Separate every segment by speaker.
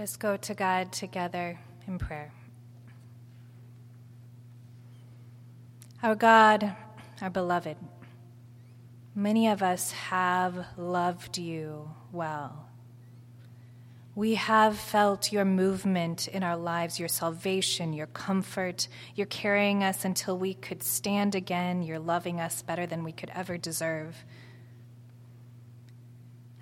Speaker 1: Let us go to God together in prayer. Our God, our beloved, many of us have loved you well. We have felt your movement in our lives, your salvation, your comfort. You're carrying us until we could stand again. You're loving us better than we could ever deserve.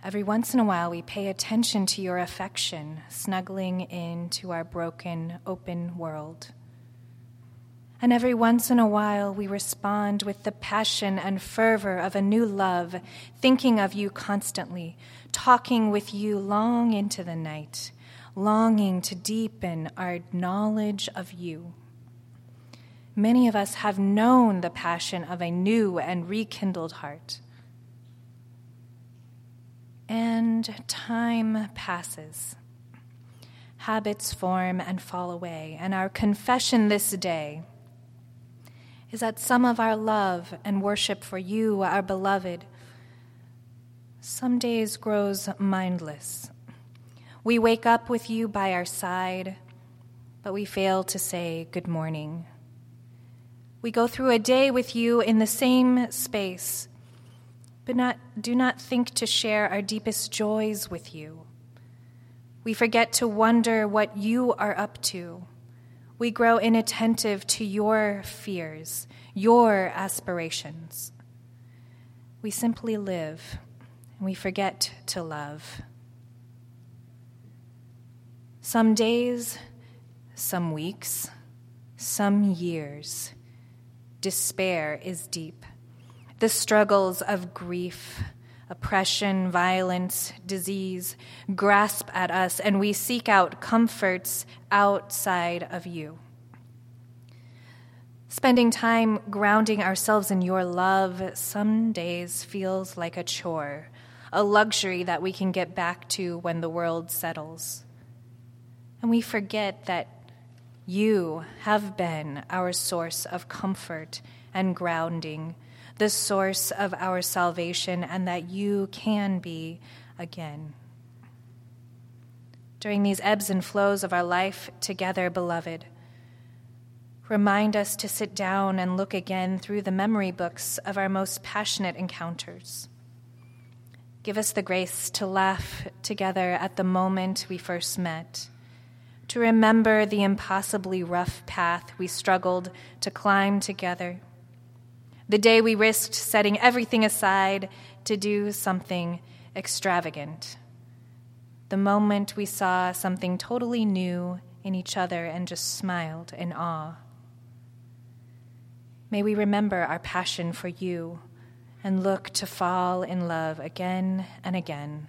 Speaker 1: Every once in a while, we pay attention to your affection, snuggling into our broken, open world. And every once in a while, we respond with the passion and fervor of a new love, thinking of you constantly, talking with you long into the night, longing to deepen our knowledge of you. Many of us have known the passion of a new and rekindled heart. And time passes. Habits form and fall away, and our confession this day is that some of our love and worship for you, our beloved, some days grows mindless. We wake up with you by our side, but we fail to say good morning. We go through a day with you in the same space, but not, do not think to share our deepest joys with you. We forget to wonder what you are up to we grow inattentive to your fears, your aspirations. We simply live and we forget to love. Some days, some weeks, some years, despair is deep. The struggles of grief, oppression, violence, disease grasp at us, and we seek out comforts outside of you. Spending time grounding ourselves in your love some days feels like a chore, a luxury that we can get back to when the world settles. And we forget that you have been our source of comfort and grounding the source of our salvation, and that you can be again. During these ebbs and flows of our life together, beloved, remind us to sit down and look again through the memory books of our most passionate encounters. Give us the grace to laugh together at the moment we first met, to remember the impossibly rough path we struggled to climb together the day we risked setting everything aside to do something extravagant. The moment we saw something totally new in each other and just smiled in awe. May we remember our passion for you and look to fall in love again and again